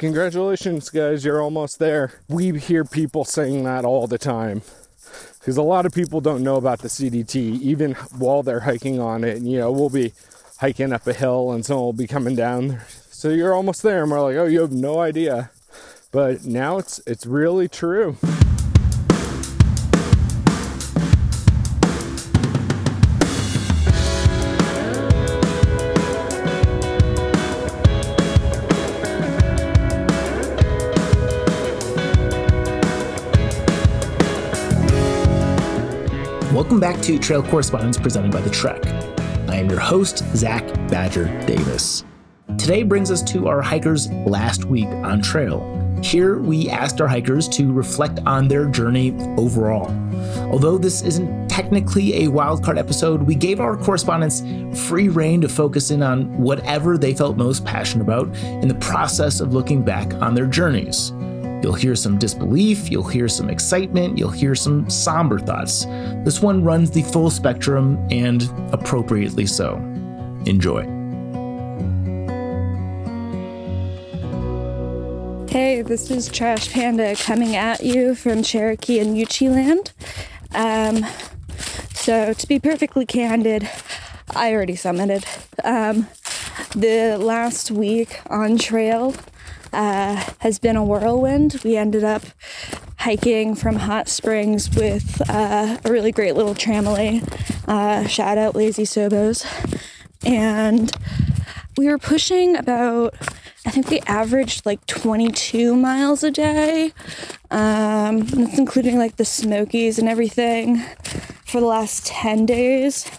congratulations, guys, you're almost there. We hear people saying that all the time because a lot of people don't know about the CDT, even while they're hiking on it. And, you know, we'll be hiking up a hill and someone will be coming down. So you're almost there. And we're like, oh, you have no idea. But now it's it's really true. Welcome back to Trail Correspondents presented by The Trek. I am your host, Zach Badger Davis. Today brings us to our hikers' last week on trail. Here, we asked our hikers to reflect on their journey overall. Although this isn't technically a wildcard episode, we gave our correspondents free reign to focus in on whatever they felt most passionate about in the process of looking back on their journeys. You'll hear some disbelief, you'll hear some excitement, you'll hear some somber thoughts. This one runs the full spectrum and appropriately so. Enjoy. Hey, this is Trash Panda coming at you from Cherokee and Yuchi land. Um, so, to be perfectly candid, I already summited. Um, the last week on trail uh, has been a whirlwind. We ended up hiking from Hot Springs with uh, a really great little tramily. Uh, shout out Lazy Sobos. And we were pushing about, I think we averaged like 22 miles a day. Um, that's including like the Smokies and everything for the last 10 days.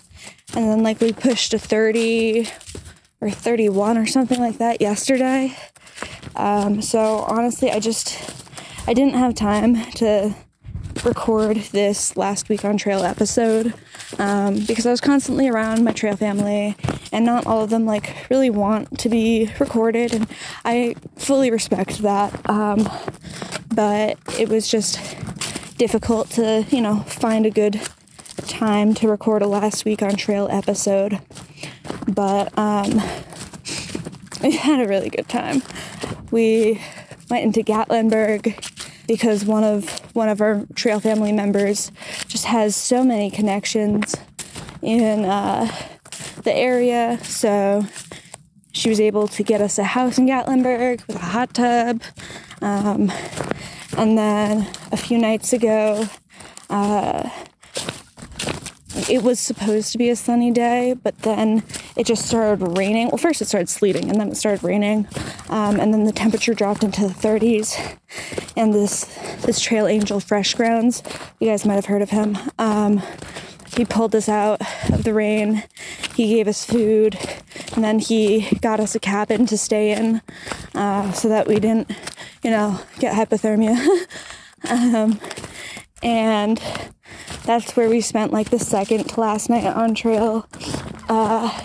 And then like we pushed to 30 or 31 or something like that yesterday. Um, so honestly, I just I didn't have time to record this last week on trail episode um, because I was constantly around my trail family, and not all of them like really want to be recorded, and I fully respect that. Um, but it was just difficult to you know find a good time to record a last week on trail episode, but um, we had a really good time we went into Gatlinburg because one of one of our trail family members just has so many connections in uh, the area. So she was able to get us a house in Gatlinburg with a hot tub. Um, and then a few nights ago, uh, it was supposed to be a sunny day, but then it just started raining. Well, first it started sleeting, and then it started raining, um, and then the temperature dropped into the 30s. And this this Trail Angel Fresh Grounds, you guys might have heard of him. Um, he pulled us out of the rain. He gave us food, and then he got us a cabin to stay in, uh, so that we didn't, you know, get hypothermia. um, and that's where we spent like the second to last night on trail. Uh,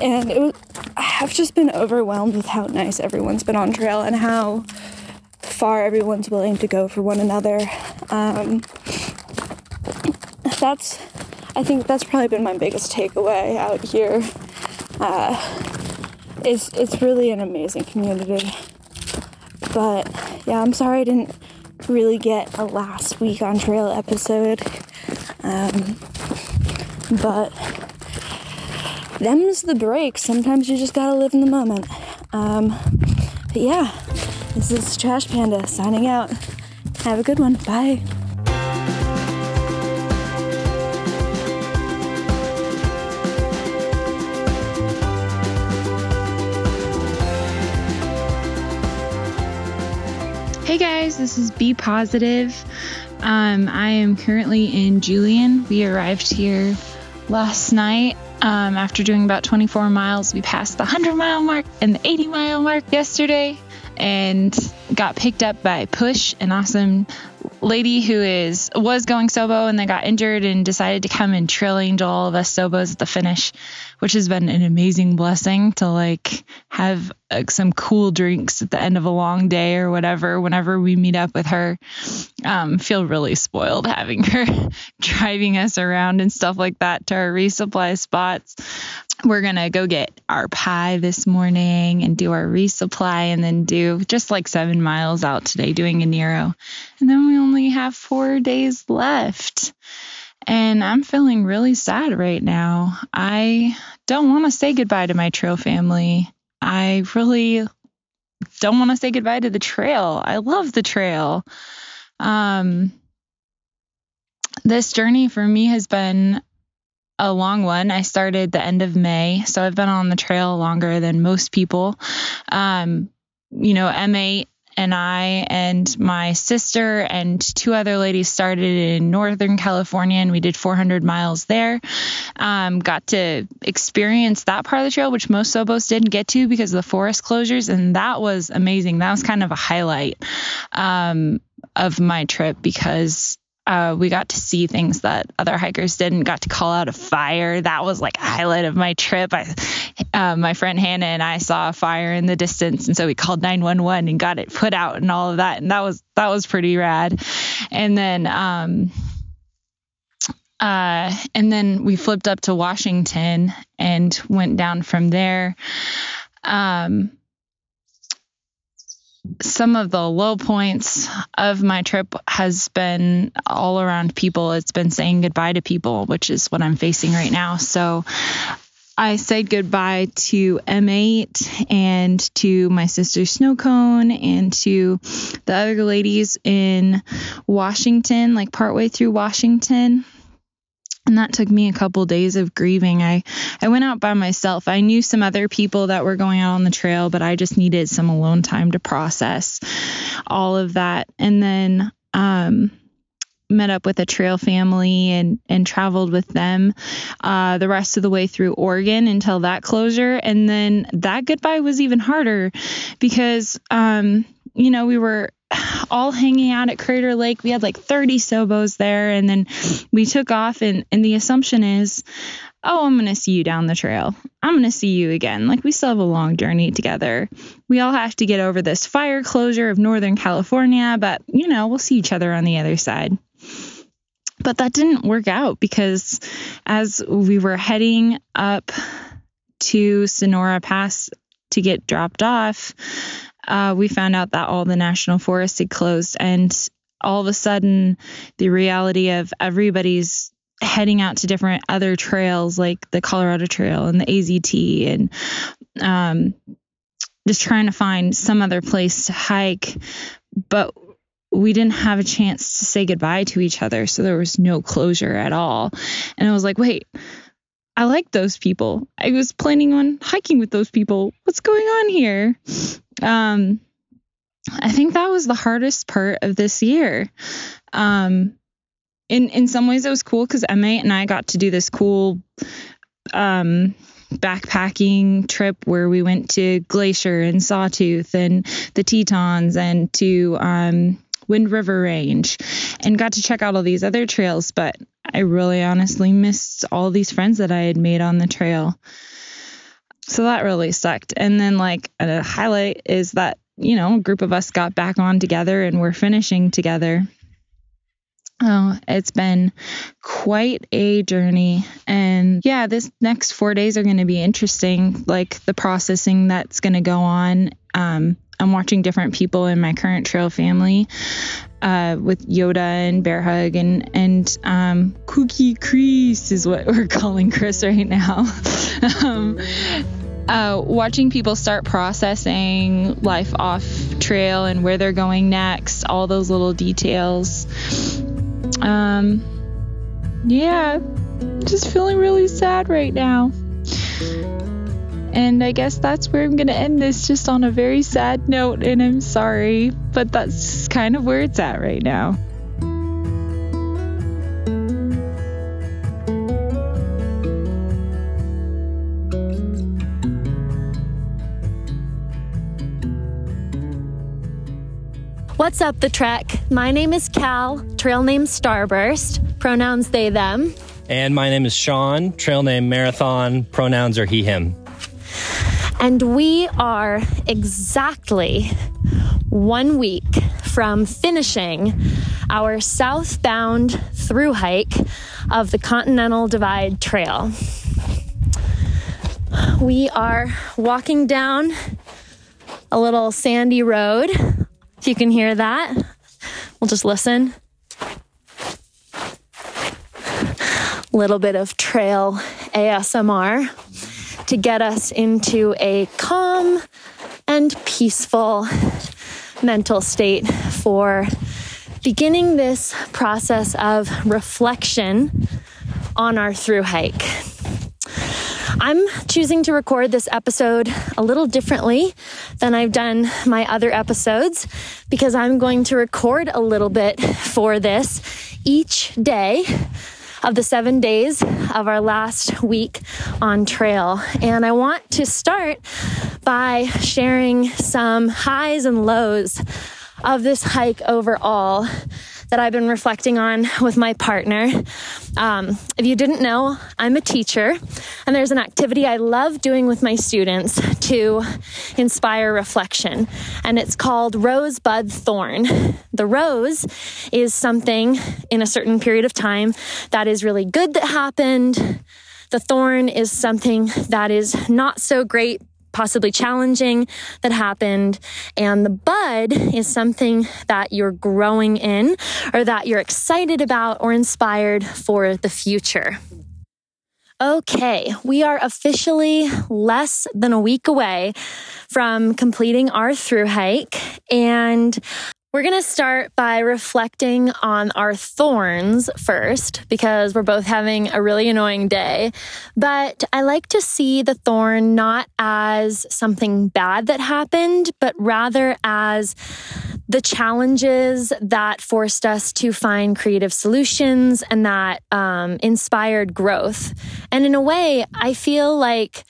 and it was, I've just been overwhelmed with how nice everyone's been on trail and how far everyone's willing to go for one another. Um, that's, I think that's probably been my biggest takeaway out here. Uh, it's, it's really an amazing community. But yeah, I'm sorry I didn't really get a last week on trail episode. Um, but them's the breaks. Sometimes you just gotta live in the moment. Um, but yeah, this is Trash Panda signing out. Have a good one. Bye. This is Be Positive. Um, I am currently in Julian. We arrived here last night um, after doing about 24 miles. We passed the 100 mile mark and the 80 mile mark yesterday and got picked up by Push, an awesome lady who is was going Sobo and then got injured and decided to come and trail angel all of us Sobos at the finish, which has been an amazing blessing to like have uh, some cool drinks at the end of a long day or whatever whenever we meet up with her um, feel really spoiled having her driving us around and stuff like that to our resupply spots we're gonna go get our pie this morning and do our resupply and then do just like seven miles out today doing a Nero. And then we only have four days left. And I'm feeling really sad right now. I don't want to say goodbye to my trail family. I really don't want to say goodbye to the trail. I love the trail. Um, this journey for me has been a long one. I started the end of May, so I've been on the trail longer than most people. Um, you know, M8 and I and my sister and two other ladies started in Northern California and we did 400 miles there. Um, got to experience that part of the trail, which most Sobos didn't get to because of the forest closures. And that was amazing. That was kind of a highlight um, of my trip because uh, we got to see things that other hikers didn't. Got to call out a fire. That was like a highlight of my trip. I, uh, my friend Hannah and I saw a fire in the distance, and so we called 911 and got it put out and all of that. And that was that was pretty rad. And then. Um, uh, and then we flipped up to Washington and went down from there. Um, some of the low points of my trip has been all around people. It's been saying goodbye to people, which is what I'm facing right now. So I said goodbye to M8 and to my sister Snowcone and to the other ladies in Washington, like partway through Washington and that took me a couple days of grieving. I I went out by myself. I knew some other people that were going out on the trail, but I just needed some alone time to process all of that. And then um met up with a trail family and and traveled with them uh, the rest of the way through Oregon until that closure and then that goodbye was even harder because um you know we were all hanging out at Crater Lake. We had like 30 Sobos there, and then we took off. And, and the assumption is, oh, I'm going to see you down the trail. I'm going to see you again. Like, we still have a long journey together. We all have to get over this fire closure of Northern California, but, you know, we'll see each other on the other side. But that didn't work out because as we were heading up to Sonora Pass to get dropped off, uh, we found out that all the national forests had closed. And all of a sudden, the reality of everybody's heading out to different other trails like the Colorado Trail and the AZT and um, just trying to find some other place to hike. But we didn't have a chance to say goodbye to each other. So there was no closure at all. And I was like, wait, I like those people. I was planning on hiking with those people. What's going on here? Um, I think that was the hardest part of this year. Um, in in some ways, it was cool because Emma and I got to do this cool um, backpacking trip where we went to Glacier and Sawtooth and the Tetons and to um, Wind River Range and got to check out all these other trails. But I really honestly missed all these friends that I had made on the trail. So that really sucked. And then, like, a highlight is that, you know, a group of us got back on together and we're finishing together. Oh, it's been quite a journey. And yeah, this next four days are going to be interesting, like the processing that's going to go on. Um, I'm watching different people in my current trail family uh, with Yoda and Bear Hug and and um, Cookie Chris is what we're calling Chris right now. um, uh, watching people start processing life off trail and where they're going next, all those little details. Um, yeah, just feeling really sad right now. And I guess that's where I'm going to end this, just on a very sad note. And I'm sorry, but that's kind of where it's at right now. What's up, the Trek? My name is Cal, trail name Starburst, pronouns they, them. And my name is Sean, trail name Marathon, pronouns are he, him. And we are exactly one week from finishing our southbound through hike of the Continental Divide Trail. We are walking down a little sandy road. If you can hear that, we'll just listen. Little bit of trail ASMR to get us into a calm and peaceful mental state for beginning this process of reflection on our through hike. I'm choosing to record this episode a little differently than I've done my other episodes because I'm going to record a little bit for this each day of the seven days of our last week on trail. And I want to start by sharing some highs and lows of this hike overall that I've been reflecting on with my partner. Um, if you didn't know, I'm a teacher, and there's an activity I love doing with my students to inspire reflection, and it's called Rosebud Thorn. The rose is something in a certain period of time that is really good that happened. The thorn is something that is not so great possibly challenging that happened. And the bud is something that you're growing in or that you're excited about or inspired for the future. Okay, we are officially less than a week away from completing our through hike. And we're going to start by reflecting on our thorns first because we're both having a really annoying day. But I like to see the thorn not as something bad that happened, but rather as the challenges that forced us to find creative solutions and that um, inspired growth. And in a way, I feel like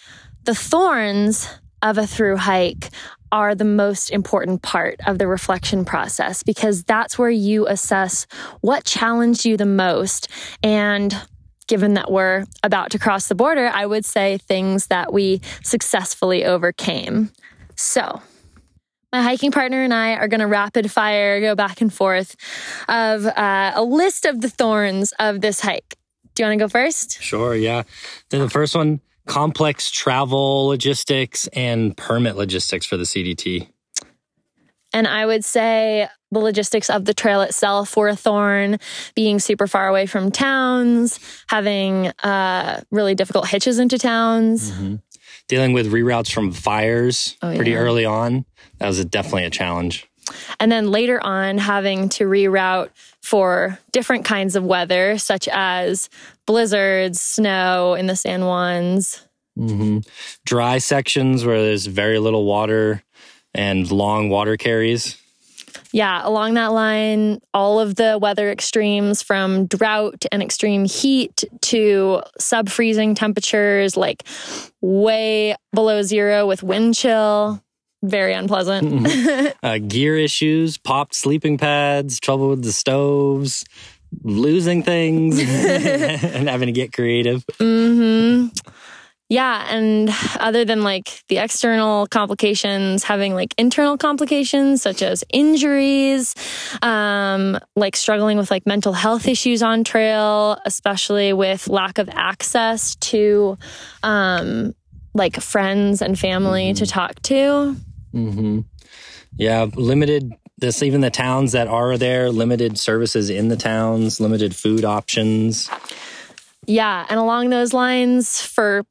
the thorns of a through hike are the most important part of the reflection process because that's where you assess what challenged you the most. And given that we're about to cross the border, I would say things that we successfully overcame. So, my hiking partner and I are going to rapid fire go back and forth of uh, a list of the thorns of this hike. Do you want to go first? Sure, yeah. Then the first one complex travel logistics and permit logistics for the CDT. And I would say the logistics of the trail itself were a thorn, being super far away from towns, having uh, really difficult hitches into towns. Mm-hmm. Dealing with reroutes from fires Oh, pretty yeah. early on. That was a, definitely a challenge. And then later on, having to reroute for different kinds of weather, such as blizzards, snow in the San Juans. hmm Dry sections where there's very little water and long water carries. Yeah, along that line, all of the weather extremes from drought and extreme heat to sub freezing temperatures, like way below zero with wind chill. Very unpleasant. uh, gear issues, popped sleeping pads, trouble with the stoves, losing things, and having to get creative. hmm Yeah, and other than like the external complications, having like internal complications such as injuries, um, like struggling with like mental health issues on trail, especially with lack of access to um, like friends and family to talk to. Hmm Yeah, limited. This even the towns that are there, limited services in the towns, limited food options. Yeah, and along those lines, for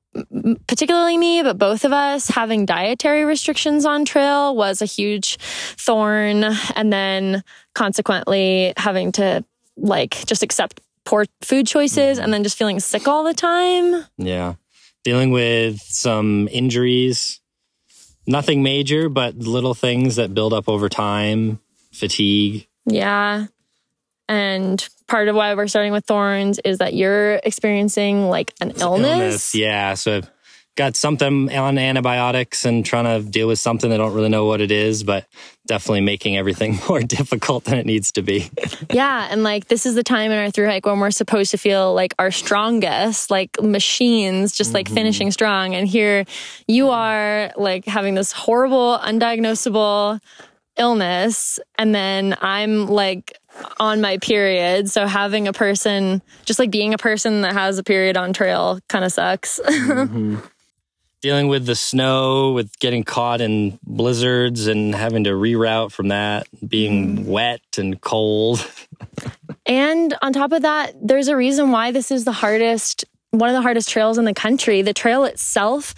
particularly me, but both of us, having dietary restrictions on trail was a huge thorn. And then consequently, having to like just accept poor food choices and then just feeling sick all the time. Yeah, dealing with some injuries. Nothing major, but little things that build up over time. Fatigue. Yeah. And part of why we're starting with thorns is that you're experiencing like an illness. Yeah, so got something on antibiotics and trying to deal with something. I don't really know what it is, but definitely making everything more difficult than it needs to be. yeah. And like, this is the time in our through hike when we're supposed to feel like our strongest, like machines, just like mm-hmm. finishing strong. And here you are like having this horrible, undiagnosable illness. And then I'm like, on my period. So having a person, just like being a person that has a period on trail kind of sucks. mm-hmm. Dealing with the snow, with getting caught in blizzards and having to reroute from that, being mm. wet and cold. and on top of that, there's a reason why this is the hardest one of the hardest trails in the country. The trail itself,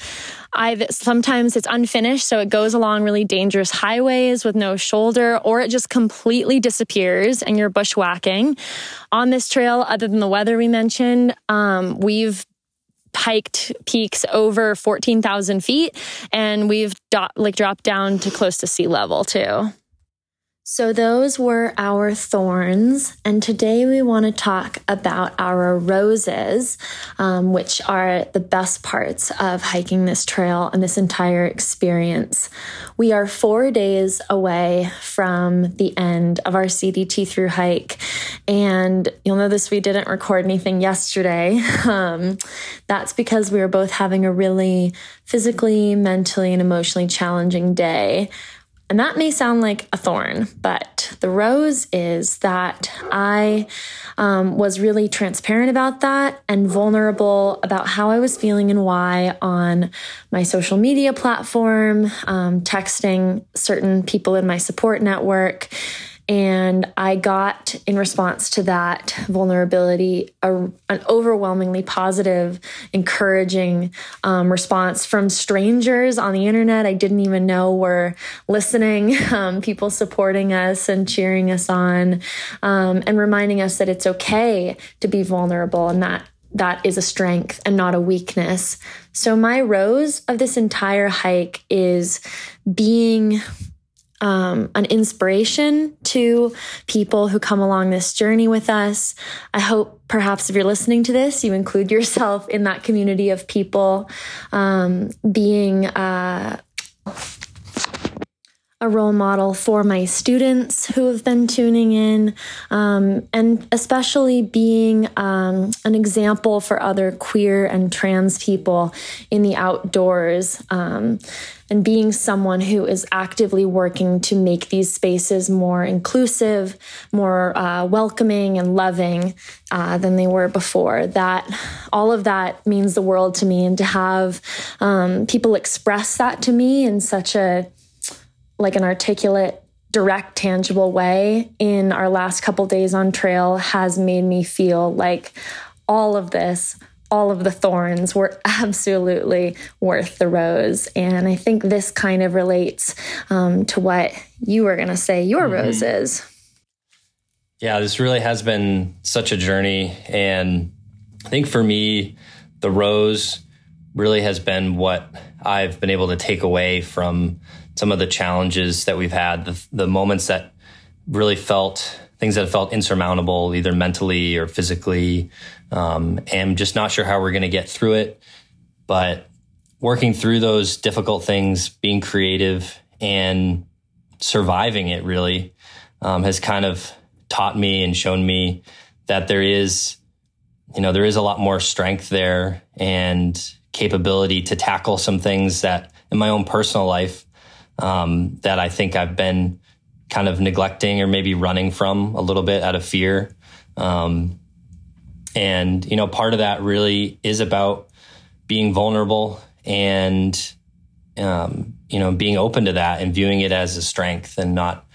I've sometimes it's unfinished, so it goes along really dangerous highways with no shoulder, or it just completely disappears and you're bushwhacking. On this trail, other than the weather we mentioned, um, we've hiked peaks over 14,000 feet and we've do- like dropped down to close to sea level too. So, those were our thorns. And today we want to talk about our roses, um, which are the best parts of hiking this trail and this entire experience. We are four days away from the end of our CDT through hike. And you'll notice we didn't record anything yesterday. Um, that's because we were both having a really physically, mentally, and emotionally challenging day. And that may sound like a thorn, but the rose is that I um, was really transparent about that and vulnerable about how I was feeling and why on my social media platform, um, texting certain people in my support network and I got, in response to that vulnerability, a, an overwhelmingly positive, encouraging um, response from strangers on the internet I didn't even know were listening, um, people supporting us and cheering us on, um, and reminding us that it's okay to be vulnerable and that that is a strength and not a weakness. So, my rose of this entire hike is being um, an inspiration to people who come along this journey with us. I hope perhaps if you're listening to this, you include yourself in that community of people um, being. Uh, a role model for my students who have been tuning in, um, and especially being um, an example for other queer and trans people in the outdoors. Um, and being someone who is actively working to make these spaces more inclusive, more uh, welcoming, and loving uh, than they were before. That all of that means the world to me, and to have um, people express that to me in such a like an articulate direct tangible way in our last couple days on trail has made me feel like all of this all of the thorns were absolutely worth the rose. And I think this kind of relates um, to what you were going to say your mm-hmm. rose is. Yeah, this really has been such a journey. And I think for me, the rose really has been what I've been able to take away from some of the challenges that we've had, the, the moments that really felt things that felt insurmountable, either mentally or physically. Um, and just not sure how we're going to get through it. But working through those difficult things, being creative and surviving it really um, has kind of taught me and shown me that there is, you know, there is a lot more strength there and capability to tackle some things that in my own personal life um, that I think I've been kind of neglecting or maybe running from a little bit out of fear. Um, and, you know, part of that really is about being vulnerable and, um, you know, being open to that and viewing it as a strength and not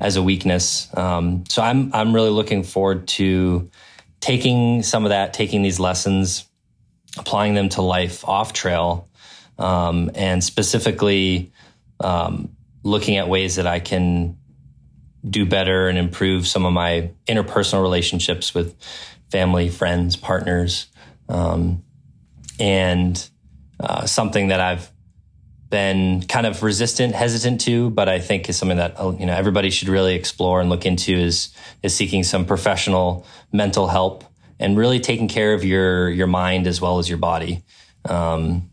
as a weakness. Um, so I'm, I'm really looking forward to taking some of that, taking these lessons, applying them to life off trail, um, and specifically, um, looking at ways that I can do better and improve some of my interpersonal relationships with family, friends, partners, um, and uh, something that I've been kind of resistant, hesitant to, but I think is something that uh, you know everybody should really explore and look into is is seeking some professional mental help and really taking care of your your mind as well as your body. Um,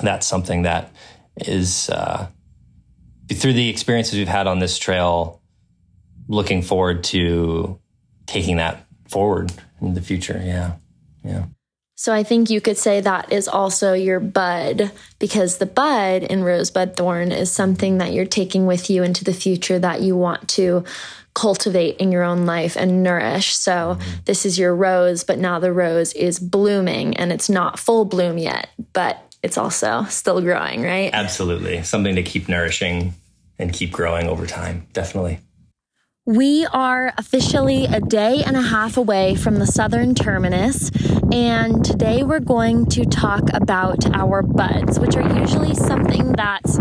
that's something that is uh, through the experiences we've had on this trail, looking forward to taking that forward in the future. Yeah. Yeah. So I think you could say that is also your bud because the bud in rosebud thorn is something that you're taking with you into the future that you want to cultivate in your own life and nourish. So mm-hmm. this is your rose, but now the rose is blooming and it's not full bloom yet, but it's also still growing, right? Absolutely. Something to keep nourishing and keep growing over time. Definitely. We are officially a day and a half away from the southern terminus, and today we're going to talk about our buds, which are usually something that's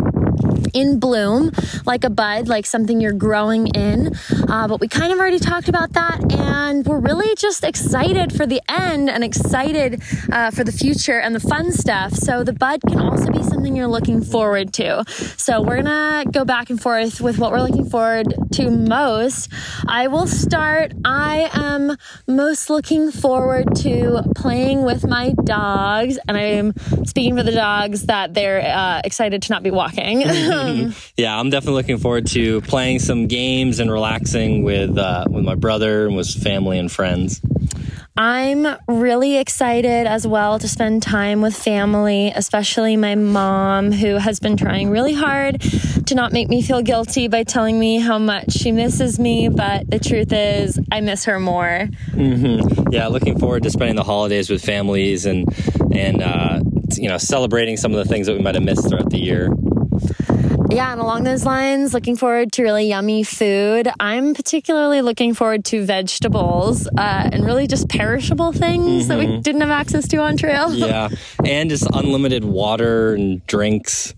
in bloom, like a bud, like something you're growing in. Uh, but we kind of already talked about that, and we're really just excited for the end and excited uh, for the future and the fun stuff. So the bud can also be something you're looking forward to. So we're gonna go back and forth with what we're looking forward to most. I will start. I am most looking forward to playing with my dogs, and I am speaking for the dogs that they're uh, excited to not be walking. yeah, I'm definitely looking forward to playing some games and relaxing with uh, with my brother and with family and friends. I'm really excited as well to spend time with family, especially my mom, who has been trying really hard to not make me feel guilty by telling me how much she misses me. But the truth is, I miss her more. Mm-hmm. Yeah, looking forward to spending the holidays with families and and uh, you know celebrating some of the things that we might have missed throughout the year yeah, and along those lines, looking forward to really yummy food. I'm particularly looking forward to vegetables uh, and really just perishable things mm-hmm. that we mm-hmm. didn't have access to on trail. yeah, and just unlimited water and drinks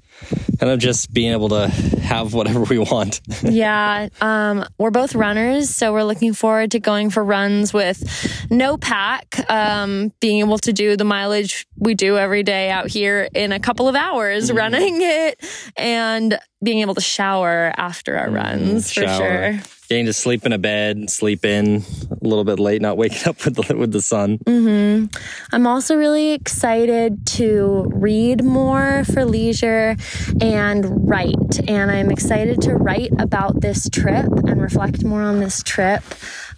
kind of just being able to have whatever we want. yeah. Um, we're both runners, so we're looking forward to going for runs with no pack, um, being able to do the mileage we do every day out here in a couple of hours, mm. running it and being able to shower after our mm, runs for sure getting to sleep in a bed, sleep in a little bit late, not waking up with the, with the sun. Mm-hmm. I'm also really excited to read more for leisure and write. And I'm excited to write about this trip and reflect more on this trip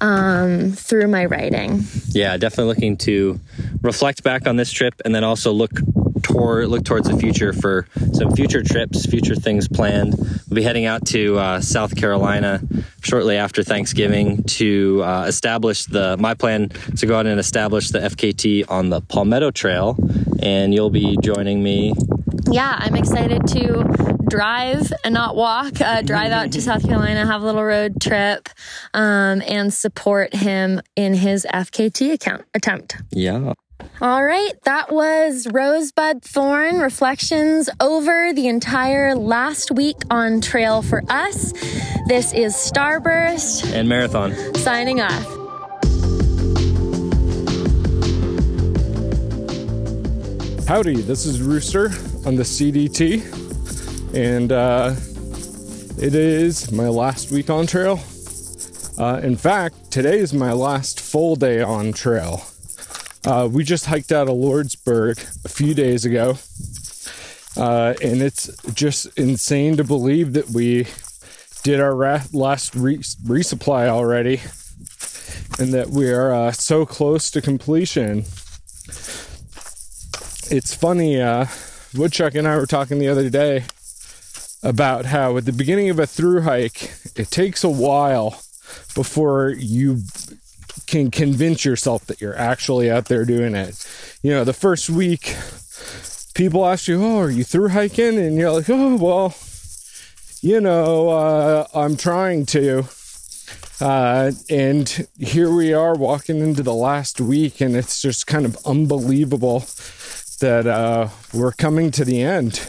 um, through my writing. Yeah, definitely looking to reflect back on this trip and then also look toward look towards the future for some future trips, future things planned. We'll be heading out to uh, South Carolina shortly after Thanksgiving to uh, establish the. My plan to go out and establish the FKT on the Palmetto Trail, and you'll be joining me. Yeah, I'm excited to drive and not walk. Uh, drive out to South Carolina, have a little road trip, um, and support him in his FKT account attempt. Yeah. All right, that was Rosebud Thorn reflections over the entire last week on trail for us. This is Starburst and Marathon signing off. Howdy, this is Rooster on the CDT, and uh, it is my last week on trail. Uh, in fact, today is my last full day on trail. Uh, we just hiked out of Lordsburg a few days ago, uh, and it's just insane to believe that we did our ra- last re- resupply already, and that we are uh, so close to completion. It's funny, uh, Woodchuck and I were talking the other day about how at the beginning of a through hike, it takes a while before you can convince yourself that you're actually out there doing it. You know, the first week, people ask you, Oh, are you through hiking? And you're like, Oh, well, you know, uh, I'm trying to. Uh, and here we are walking into the last week, and it's just kind of unbelievable that uh, we're coming to the end.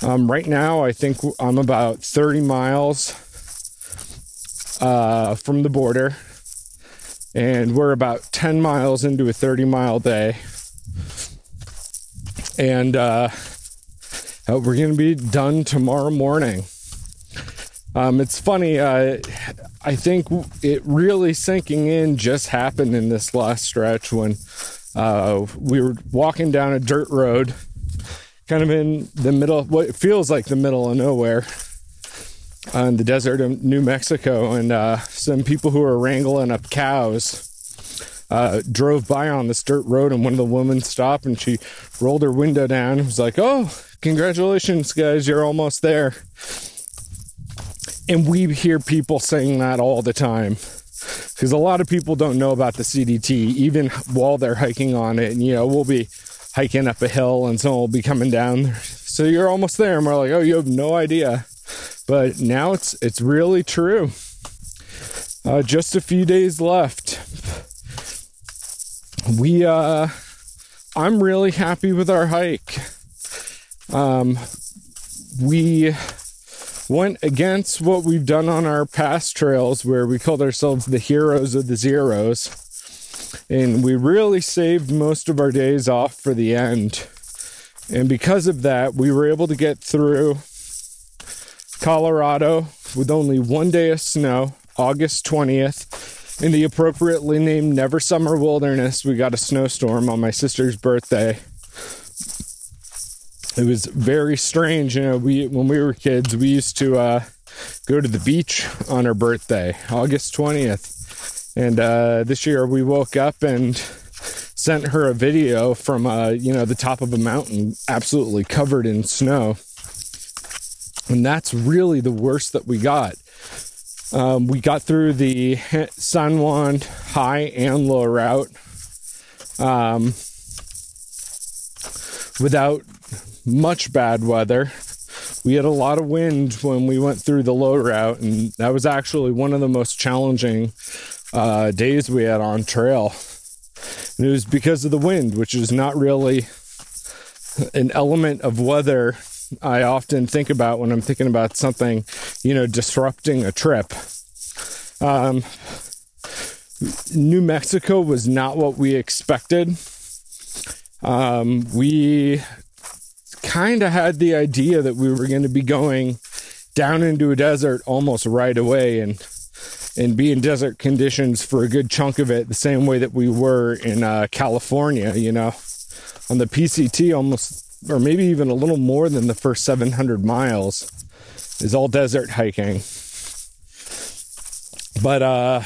Um, right now, I think I'm about 30 miles uh, from the border and we're about 10 miles into a 30 mile day. And uh, uh we're going to be done tomorrow morning. Um, it's funny uh, i think it really sinking in just happened in this last stretch when uh, we were walking down a dirt road kind of in the middle, what feels like the middle of nowhere, in the desert of New Mexico, and uh, some people who are wrangling up cows. Uh, drove by on this dirt road and one of the women stopped and she rolled her window down and was like, Oh, congratulations, guys, you're almost there. And we hear people saying that all the time because a lot of people don't know about the CDT, even while they're hiking on it. And, you know, we'll be hiking up a hill and someone will be coming down. So you're almost there. And we're like, oh, you have no idea. But now it's it's really true. Uh, just a few days left. We uh I'm really happy with our hike. Um we went against what we've done on our past trails where we called ourselves the heroes of the zeros. And we really saved most of our days off for the end. And because of that, we were able to get through Colorado with only one day of snow, August 20th. In the appropriately named Never Summer Wilderness, we got a snowstorm on my sister's birthday it was very strange. You know, we when we were kids, we used to uh, go to the beach on her birthday, August twentieth, and uh, this year we woke up and sent her a video from uh, you know the top of a mountain, absolutely covered in snow, and that's really the worst that we got. Um, we got through the San Juan high and low route um, without much bad weather. We had a lot of wind when we went through the low route, and that was actually one of the most challenging uh, days we had on trail. And it was because of the wind, which is not really an element of weather I often think about when I'm thinking about something, you know, disrupting a trip. Um, New Mexico was not what we expected. Um, we kind of had the idea that we were going to be going down into a desert almost right away and and be in desert conditions for a good chunk of it the same way that we were in uh, California, you know, on the PCT almost or maybe even a little more than the first 700 miles is all desert hiking. But uh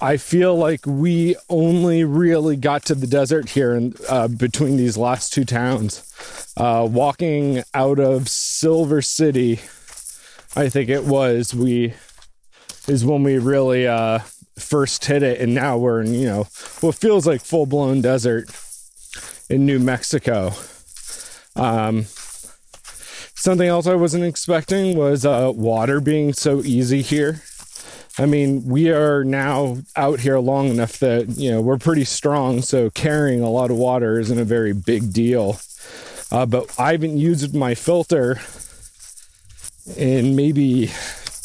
I feel like we only really got to the desert here in, uh, between these last two towns. Uh, walking out of Silver City, I think it was, we is when we really uh, first hit it, and now we're in, you know, what feels like full blown desert in New Mexico. Um, something else I wasn't expecting was uh, water being so easy here. I mean, we are now out here long enough that, you know, we're pretty strong. So carrying a lot of water isn't a very big deal. Uh, but I haven't used my filter in maybe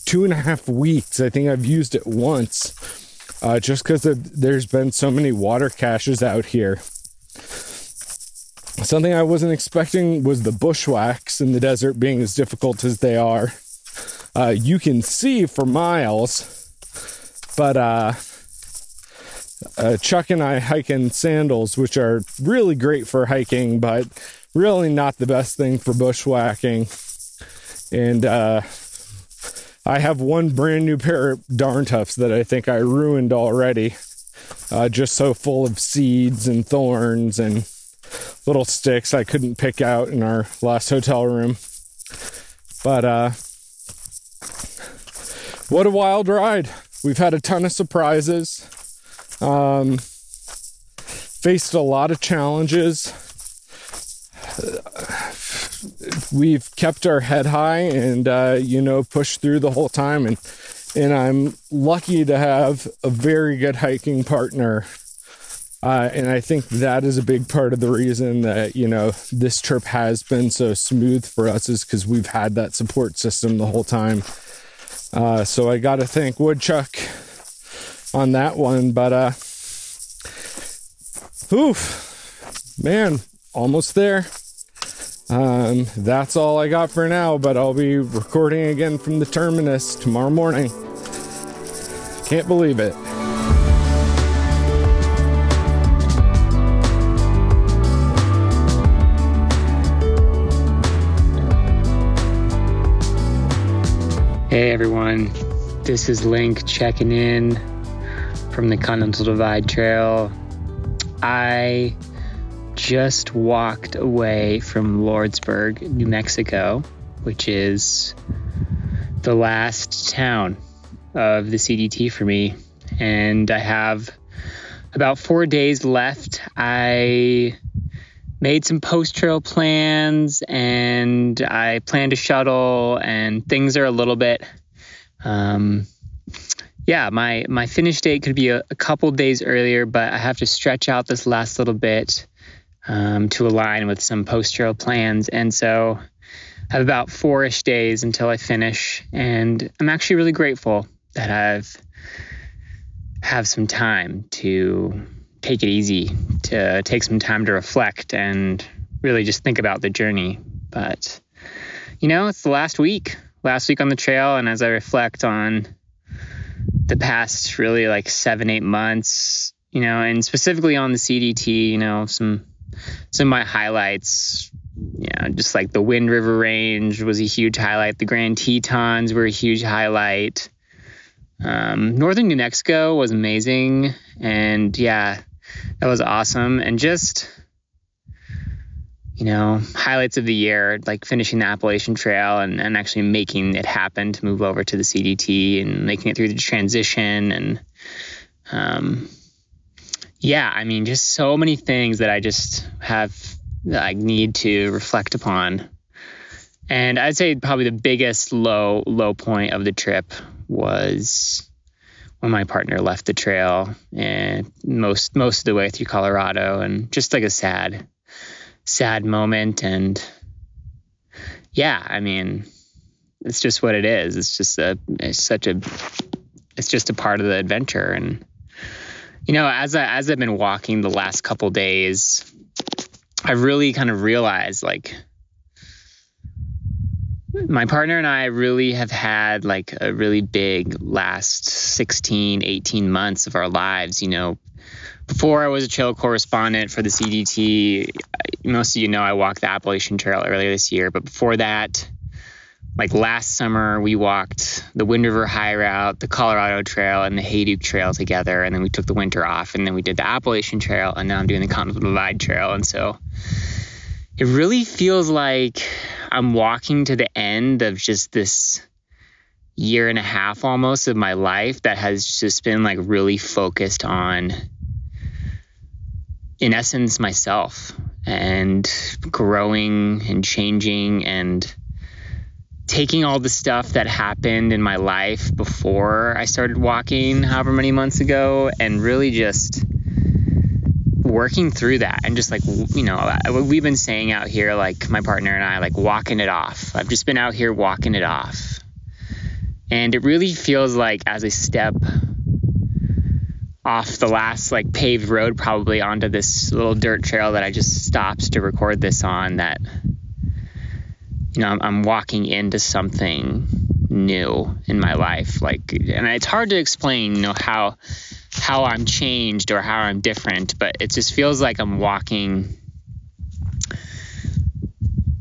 two and a half weeks. I think I've used it once uh, just because there's been so many water caches out here. Something I wasn't expecting was the bushwhacks in the desert being as difficult as they are. Uh, you can see for miles but uh, uh, Chuck and I hike in sandals, which are really great for hiking, but really not the best thing for bushwhacking. And uh, I have one brand new pair of darn toughs that I think I ruined already. Uh, just so full of seeds and thorns and little sticks I couldn't pick out in our last hotel room. But uh, what a wild ride! We've had a ton of surprises, um, faced a lot of challenges. We've kept our head high and, uh, you know, pushed through the whole time. And, and I'm lucky to have a very good hiking partner. Uh, and I think that is a big part of the reason that, you know, this trip has been so smooth for us is because we've had that support system the whole time. Uh, so I got to thank Woodchuck on that one. But, uh, oof, man, almost there. Um, that's all I got for now, but I'll be recording again from the terminus tomorrow morning. Can't believe it. Hey everyone, this is Link checking in from the Continental Divide Trail. I just walked away from Lordsburg, New Mexico, which is the last town of the CDT for me. And I have about four days left. I made some post trail plans and I plan to shuttle, and things are a little bit. Um, yeah, my my finish date could be a, a, couple days earlier, but I have to stretch out this last little bit um, to align with some post trail plans, and so I have about four-ish days until I finish, and I'm actually really grateful that I've have some time to take it easy, to take some time to reflect and really just think about the journey. But, you know, it's the last week, last week on the trail. And as I reflect on the past really like seven, eight months, you know, and specifically on the CDT, you know, some some of my highlights, you know, just like the Wind River Range was a huge highlight. The Grand Tetons were a huge highlight. Um, Northern New Mexico was amazing. And yeah, that was awesome. And just, you know, highlights of the year, like finishing the Appalachian Trail and, and actually making it happen to move over to the CDT and making it through the transition. And um, yeah, I mean, just so many things that I just have, I need to reflect upon. And I'd say probably the biggest low, low point of the trip was when my partner left the trail and most most of the way through Colorado and just like a sad sad moment. And yeah I mean it's just what it is. It's just a it's such a it's just a part of the adventure. And you know as I as I've been walking the last couple days I've really kind of realized like my partner and I really have had like a really big last 16, 18 months of our lives. You know, before I was a trail correspondent for the CDT, most of you know I walked the Appalachian Trail earlier this year, but before that, like last summer, we walked the Wind River High Route, the Colorado Trail, and the Hayduke Trail together. And then we took the winter off, and then we did the Appalachian Trail, and now I'm doing the Continental Divide Trail. And so it really feels like I'm walking to the end of just this year and a half almost of my life that has just been like really focused on in essence myself and growing and changing and taking all the stuff that happened in my life before I started walking however many months ago and really just working through that and just like you know uh, we've been saying out here like my partner and I like walking it off. I've just been out here walking it off. And it really feels like as a step off the last like paved road probably onto this little dirt trail that I just stopped to record this on that you know I'm, I'm walking into something new in my life like and it's hard to explain you know how how I'm changed or how I'm different, but it just feels like I'm walking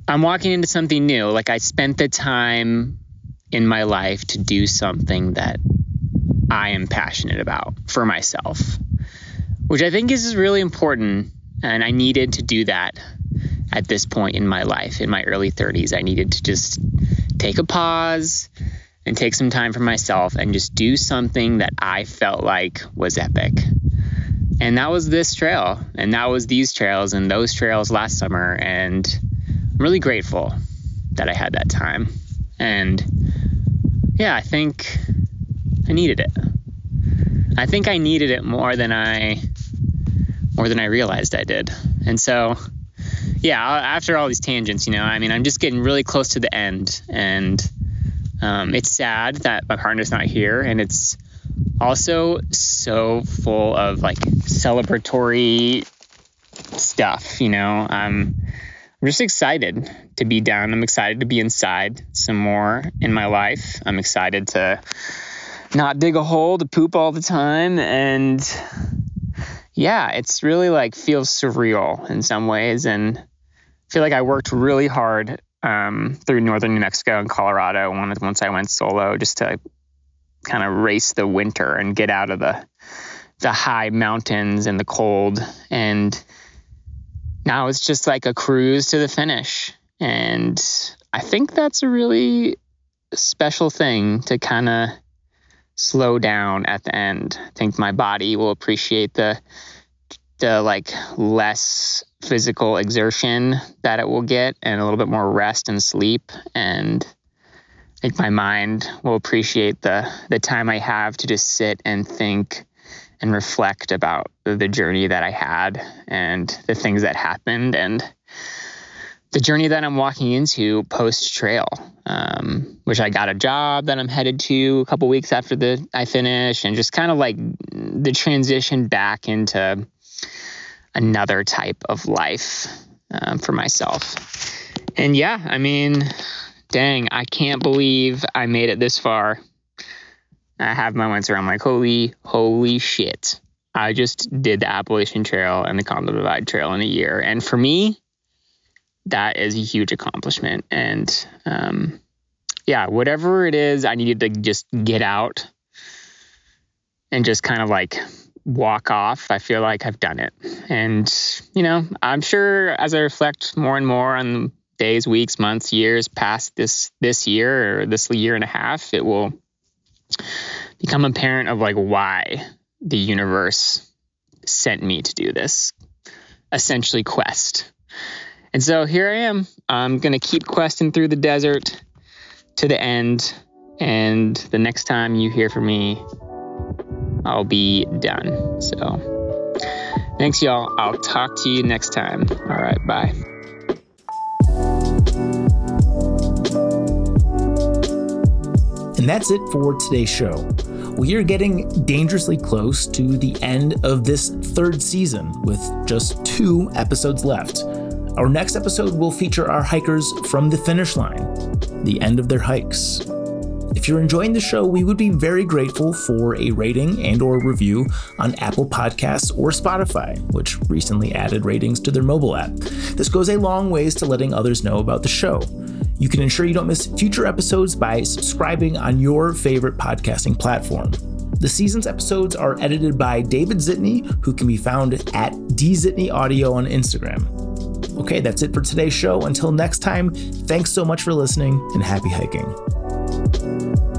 I'm walking into something new. Like I spent the time in my life to do something that I am passionate about for myself, which I think is really important. And I needed to do that at this point in my life, in my early 30s. I needed to just take a pause and take some time for myself and just do something that I felt like was epic. And that was this trail, and that was these trails and those trails last summer. And I'm really grateful that I had that time. And yeah, I think I needed it. I think I needed it more than I more than I realized I did. And so yeah, after all these tangents, you know, I mean, I'm just getting really close to the end and um, it's sad that my partner's not here, and it's also so full of like celebratory stuff. You know, um, I'm just excited to be down. I'm excited to be inside some more in my life. I'm excited to not dig a hole to poop all the time, and yeah, it's really like feels surreal in some ways, and feel like I worked really hard um, through northern New Mexico and Colorado once I went solo, just to kind of race the winter and get out of the the high mountains and the cold. And now it's just like a cruise to the finish. And I think that's a really special thing to kind of slow down at the end. I think my body will appreciate the the like less physical exertion that it will get and a little bit more rest and sleep. And I think my mind will appreciate the the time I have to just sit and think and reflect about the journey that I had and the things that happened and the journey that I'm walking into post trail, um, which I got a job that I'm headed to a couple weeks after the I finish, and just kind of like the transition back into another type of life um, for myself. And yeah, I mean, dang, I can't believe I made it this far. I have moments where I'm like, holy, holy shit. I just did the Appalachian Trail and the Continental Divide Trail in a year. And for me, that is a huge accomplishment. And um, yeah, whatever it is, I needed to just get out and just kind of like walk off. I feel like I've done it. And, you know, I'm sure as I reflect more and more on days, weeks, months, years past this this year or this year and a half, it will become apparent of like why the universe sent me to do this essentially quest and so here I am. I'm going to keep questing through the desert to the end. And the next time you hear from me, I'll be done. So thanks, y'all. I'll talk to you next time. All right. Bye. And that's it for today's show. We are getting dangerously close to the end of this third season with just two episodes left. Our next episode will feature our hikers from the finish line, the end of their hikes. If you're enjoying the show, we would be very grateful for a rating and or review on Apple Podcasts or Spotify, which recently added ratings to their mobile app. This goes a long ways to letting others know about the show. You can ensure you don't miss future episodes by subscribing on your favorite podcasting platform. The season's episodes are edited by David Zitney, who can be found at dzitney audio on Instagram. Okay, that's it for today's show. Until next time, thanks so much for listening and happy hiking you